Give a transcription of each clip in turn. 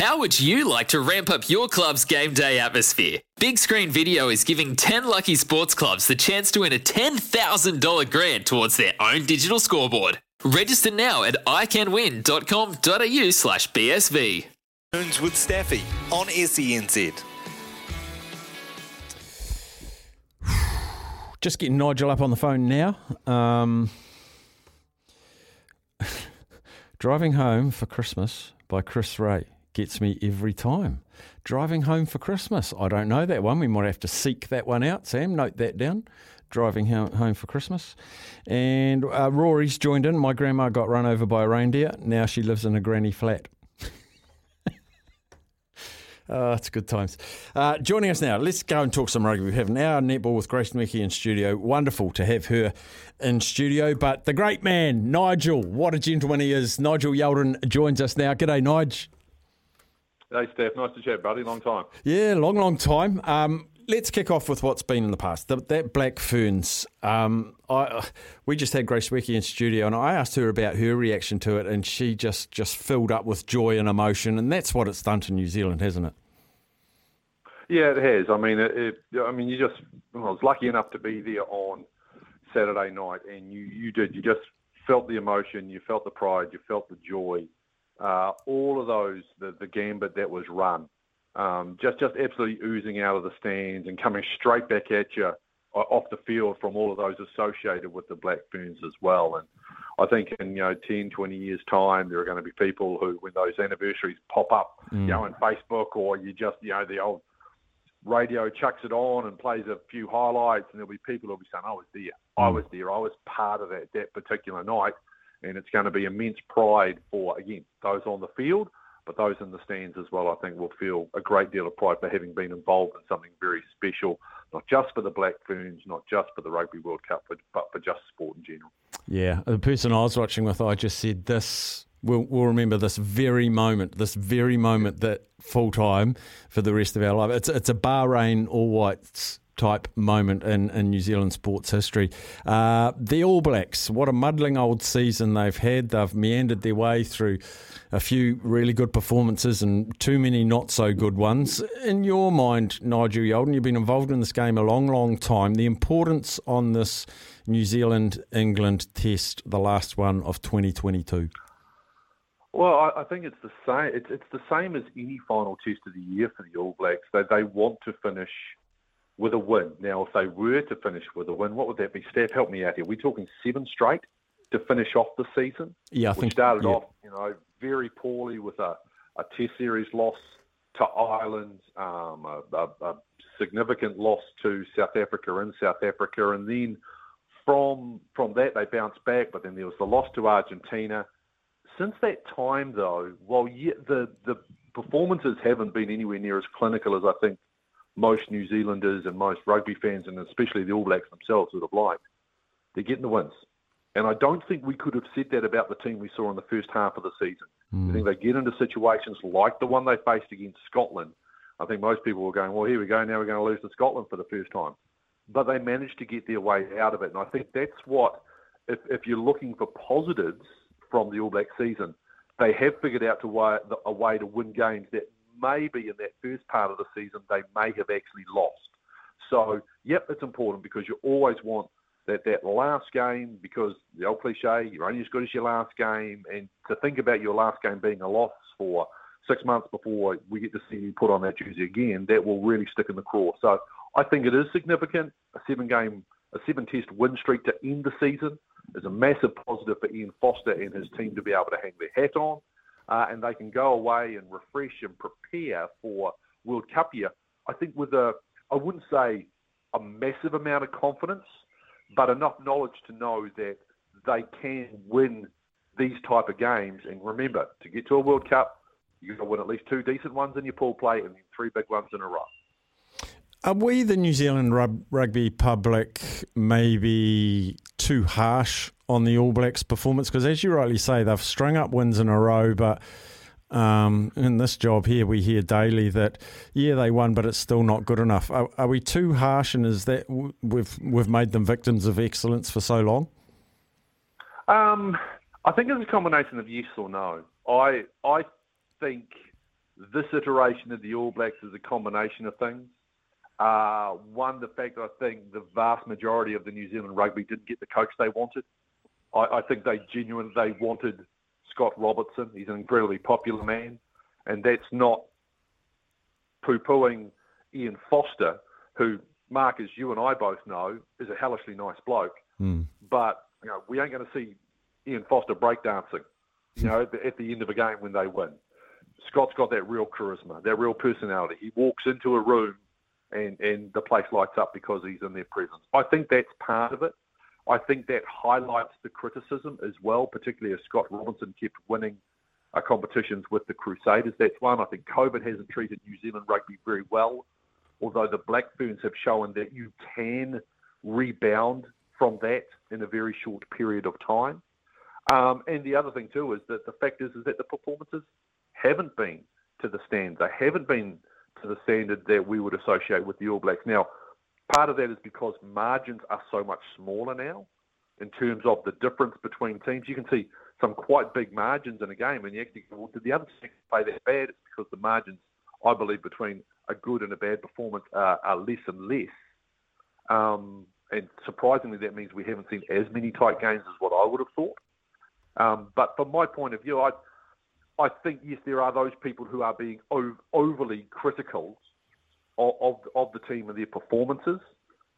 How would you like to ramp up your club's game day atmosphere? Big Screen Video is giving 10 lucky sports clubs the chance to win a $10,000 grant towards their own digital scoreboard. Register now at iCanWin.com.au slash BSV. Tunes with Staffy on SENZ. Just getting Nigel up on the phone now. Um, Driving Home for Christmas by Chris Rea gets me every time. Driving Home for Christmas. I don't know that one. We might have to seek that one out. Sam, note that down. Driving home for Christmas. And uh, Rory's joined in. My grandma got run over by a reindeer. Now she lives in a granny flat. Oh, it's good times. Uh, joining us now, let's go and talk some rugby. We have now netball with Grace Nweke in studio. Wonderful to have her in studio. But the great man, Nigel, what a gentleman he is. Nigel Yalden joins us now. G'day, Nige. Hey, Steph. Nice to chat, buddy. Long time. Yeah, long, long time. Um, let's kick off with what's been in the past. The, that Black Ferns. Um, I, we just had Grace Nweke in studio, and I asked her about her reaction to it, and she just just filled up with joy and emotion, and that's what it's done to New Zealand, hasn't it? Yeah, it has. I mean, it, it, I mean, you just well, I was lucky enough to be there on Saturday night, and you you did. You just felt the emotion, you felt the pride, you felt the joy. Uh, all of those, the, the gambit that was run, um, just just absolutely oozing out of the stands and coming straight back at you uh, off the field from all of those associated with the Black Ferns as well. And I think in you know 10, 20 years time, there are going to be people who, when those anniversaries pop up, mm. you know, on Facebook or you just you know the old radio chucks it on and plays a few highlights, and there'll be people who'll be saying, "I was there, I hmm. was there, I was part of that that particular night," and it's going to be immense pride for again those on the field, but those in the stands as well. I think will feel a great deal of pride for having been involved in something very special, not just for the Black Ferns, not just for the Rugby World Cup, but, but for just sport in general. Yeah, the person I was watching with, I just said this we'll, we'll remember this very moment, this very moment that full time for the rest of our life. It's it's a Bahrain All Whites type moment in, in New Zealand sports history. Uh, the All Blacks, what a muddling old season they've had. They've meandered their way through a few really good performances and too many not so good ones. In your mind, Nigel Yalden, you've been involved in this game a long, long time. The importance on this New Zealand England test, the last one of 2022. Well, I, I think it's the same. It's it's the same as any final test of the year for the All Blacks. They they want to finish with a win. Now, if they were to finish with a win, what would that be? Steph, help me out here. We're talking seven straight to finish off the season. Yeah, I we think started yeah. off, you know, very poorly with a, a Test series loss to Ireland, um, a, a, a significant loss to South Africa in South Africa, and then from from that they bounced back. But then there was the loss to Argentina since that time, though, while the the performances haven't been anywhere near as clinical as I think most New Zealanders and most rugby fans, and especially the All Blacks themselves, would have liked, they're getting the wins. And I don't think we could have said that about the team we saw in the first half of the season. Mm. I think they get into situations like the one they faced against Scotland. I think most people were going, well, here we go, now we're going to lose to Scotland for the first time. But they managed to get their way out of it. And I think that's what, if, if you're looking for positives – from the All Black season. They have figured out way, a way to win games that maybe in that first part of the season they may have actually lost. So, yep, it's important because you always want that, that last game, because the old cliche, you're only as good as your last game, and to think about your last game being a loss for six months before we get to see you put on that jersey again, that will really stick in the craw. So I think it is significant, a seven game, a seven test win streak to end the season is a massive positive for Ian Foster and his team to be able to hang their hat on. Uh, and they can go away and refresh and prepare for World Cup year. I think with a, I wouldn't say a massive amount of confidence, but enough knowledge to know that they can win these type of games. And remember, to get to a World Cup, you've got to win at least two decent ones in your pool play and then three big ones in a row. Are we, the New Zealand rugby public, maybe too harsh on the All Blacks' performance? Because as you rightly say, they've strung up wins in a row, but um, in this job here, we hear daily that yeah, they won, but it's still not good enough. Are, are we too harsh, and is that we've we've made them victims of excellence for so long? Um, I think it's a combination of yes or no. I I think this iteration of the All Blacks is a combination of things. Uh, one, the fact I think the vast majority of the New Zealand rugby didn't get the coach they wanted. I, I think they genuinely they wanted Scott Robertson. He's an incredibly popular man, and that's not poo-pooing Ian Foster, who Mark, as you and I both know, is a hellishly nice bloke. Mm. But you know, we ain't going to see Ian Foster breakdancing. You know, at the, at the end of a game when they win. Scott's got that real charisma, that real personality. He walks into a room and, and the place lights up because he's in their presence. I think that's part of it. I think that highlights the criticism as well, particularly as Scott Robertson kept winning uh, competitions with the Crusaders. That's one. I think COVID hasn't treated New Zealand rugby very well, although the Black Ferns have shown that you can rebound from that in a very short period of time. Um, and the other thing too is that the fact is, is that the performances haven't been to the standard. They haven't been to the standard that we would associate with the All Blacks. Now, part of that is because margins are so much smaller now in terms of the difference between teams. You can see some quite big margins in a game, and you actually well, did the other team play that bad? It's because the margins, I believe, between a good and a bad performance are, are less and less. Um, and surprisingly, that means we haven't seen as many tight games as what I would have thought. Um, but from my point of view, I I think yes, there are those people who are being overly critical of, of, the team and their performances,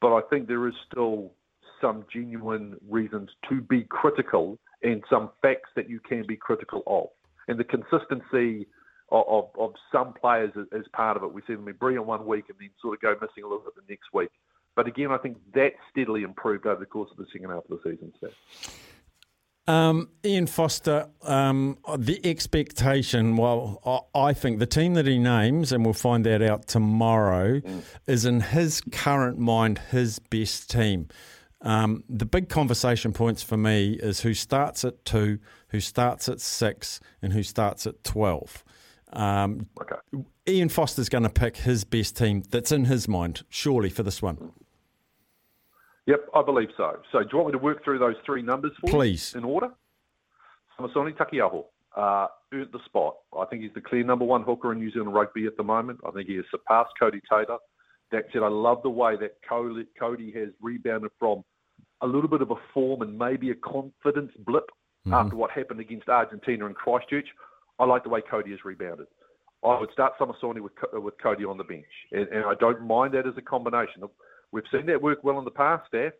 but I think there is still some genuine reasons to be critical and some facts that you can be critical of, and the consistency of, of, of some players is, is, part of it. We see them be brilliant one week and then sort of go missing a little bit the next week. But again, I think that steadily improved over the course of the second half of the season. So. Um, Ian Foster, um, the expectation, well, I think the team that he names, and we'll find that out tomorrow, mm. is in his current mind his best team. Um, the big conversation points for me is who starts at two, who starts at six, and who starts at 12. Um, okay. Ian Foster's going to pick his best team that's in his mind, surely, for this one. Yep, I believe so. So do you want me to work through those three numbers for Please. you in order? Samisoni Taukei'aho uh, earned the spot. I think he's the clear number one hooker in New Zealand rugby at the moment. I think he has surpassed Codie Taylor. That said, I love the way that Codie has rebounded from a little bit of a form and maybe a confidence blip mm-hmm. after what happened against Argentina and Christchurch. I like the way Codie has rebounded. I would start Samisoni with with Codie on the bench, and, and I don't mind that as a combination. We've seen that work well in the past, Steph.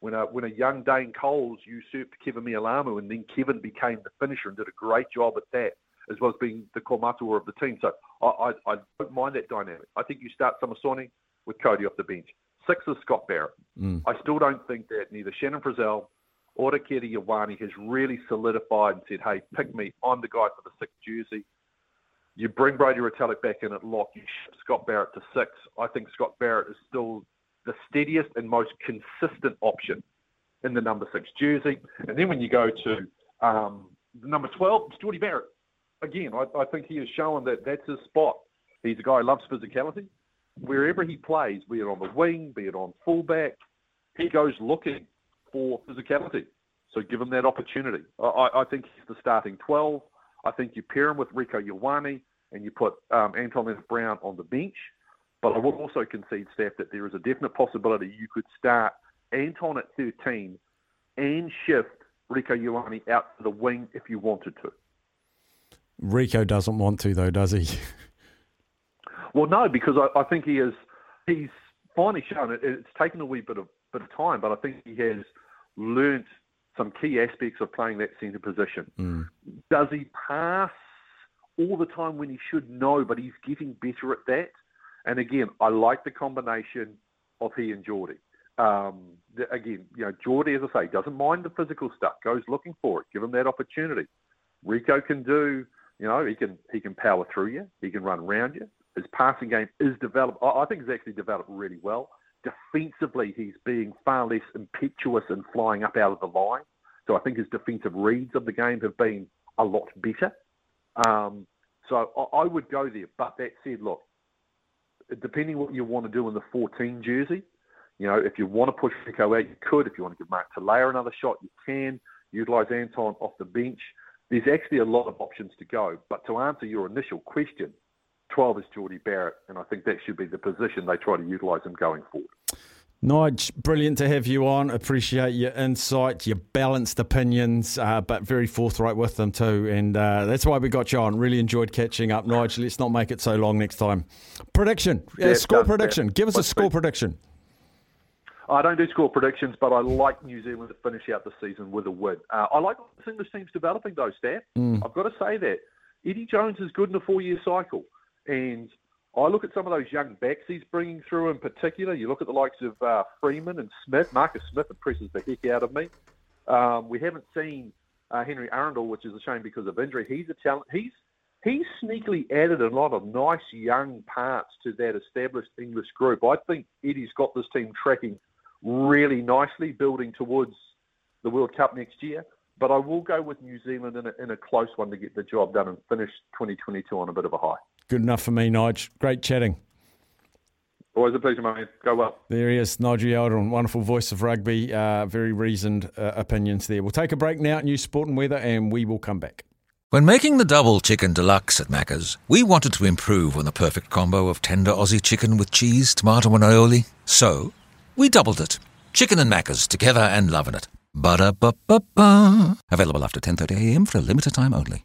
When a, when a young Dane Coles usurped Keven Mealamu and then Keven became the finisher and did a great job at that, as well as being the Kaumatua of the team. So I, I, I don't mind that dynamic. I think you start Samisoni with Codie off the bench. Six is Scott Barrett. Mm. I still don't think that neither Shannon Frizzell or Akira Ioane has really solidified and said, hey, pick me. I'm the guy for the sixth jersey. You bring Brodie Retallick back in at lock. You ship Scott Barrett to six. I think Scott Barrett is still the steadiest and most consistent option in the number six jersey. And then when you go to um, number 12, it's Jordie Barrett. Again, I, I, think he has shown that that's his spot. He's a guy who loves physicality. Wherever he plays, be it on the wing, be it on fullback, he goes looking for physicality. So give him that opportunity. I, I think he's the starting 12. I think you pair him with Rieko Ioane and you put um, Anton Lienert-Brown on the bench – but I would also concede, Steph, that there is a definite possibility you could start Anton at 13 and shift Rieko Ioane out to the wing if you wanted to. Rieko doesn't want to, though, does he? well, no, because I, I think he is. He's finally shown it. It's taken a wee bit of bit of time, but I think he has learnt some key aspects of playing that centre position. Mm. Does he pass all the time when he should? No, but he's getting better at that. And again, I like the combination of he and Jordie. Um, again, you know, Jordie, as I say, doesn't mind the physical stuff, goes looking for it, give him that opportunity. Rieko can do, you know, he can he can power through you, he can run around you. His passing game is developed. I, I think he's actually developed really well. Defensively, he's being far less impetuous and flying up out of the line. So I think his defensive reads of the game have been a lot better. Um, so I, I would go there. But that said, look, depending what you want to do in the 14 jersey, you know, if you want to push Rieko out, you could. If you want to give Mark Tele'a another shot, you can. Utilise Anton off the bench. There's actually a lot of options to go. But to answer your initial question, 12 is Jordie Barrett, and I think that should be the position they try to utilise him going forward. Nige, brilliant to have you on. Appreciate your insight, your balanced opinions, uh, but very forthright with them too. And uh, that's why we got you on. Really enjoyed catching up, Nige. Let's not make it so long next time. Prediction, yeah, score prediction. Give us a score prediction. I don't do score predictions, but I like New Zealand to finish out the season with a win. Uh, I like this English team's developing, though, Stan. Mm. I've got to say that. Eddie Jones is good in a four year cycle. And I look at some of those young backs he's bringing through in particular. You look at the likes of uh, Freeman and Smith. Marcus Smith impresses the heck out of me. Um, we haven't seen uh, Henry Arundell, which is a shame because of injury. He's a talent. He's he's sneakily added a lot of nice young parts to that established English group. I think Eddie's got this team tracking really nicely, building towards the World Cup next year. But I will go with New Zealand in a, in a close one to get the job done and finish 2022 on a bit of a high. Good enough for me, Nige. Great chatting. Always a pleasure, mate. Go well. There he is, Nigel Yalden, wonderful voice of rugby. Uh, very reasoned uh, opinions there. We'll take a break now, new sport and weather, and we will come back. When making the double chicken deluxe at Macca's, we wanted to improve on the perfect combo of tender Aussie chicken with cheese, tomato, and aioli. So, we doubled it. Chicken and Macca's together and loving it. Ba-da-ba-ba-ba. Available after 10.30am for a limited time only.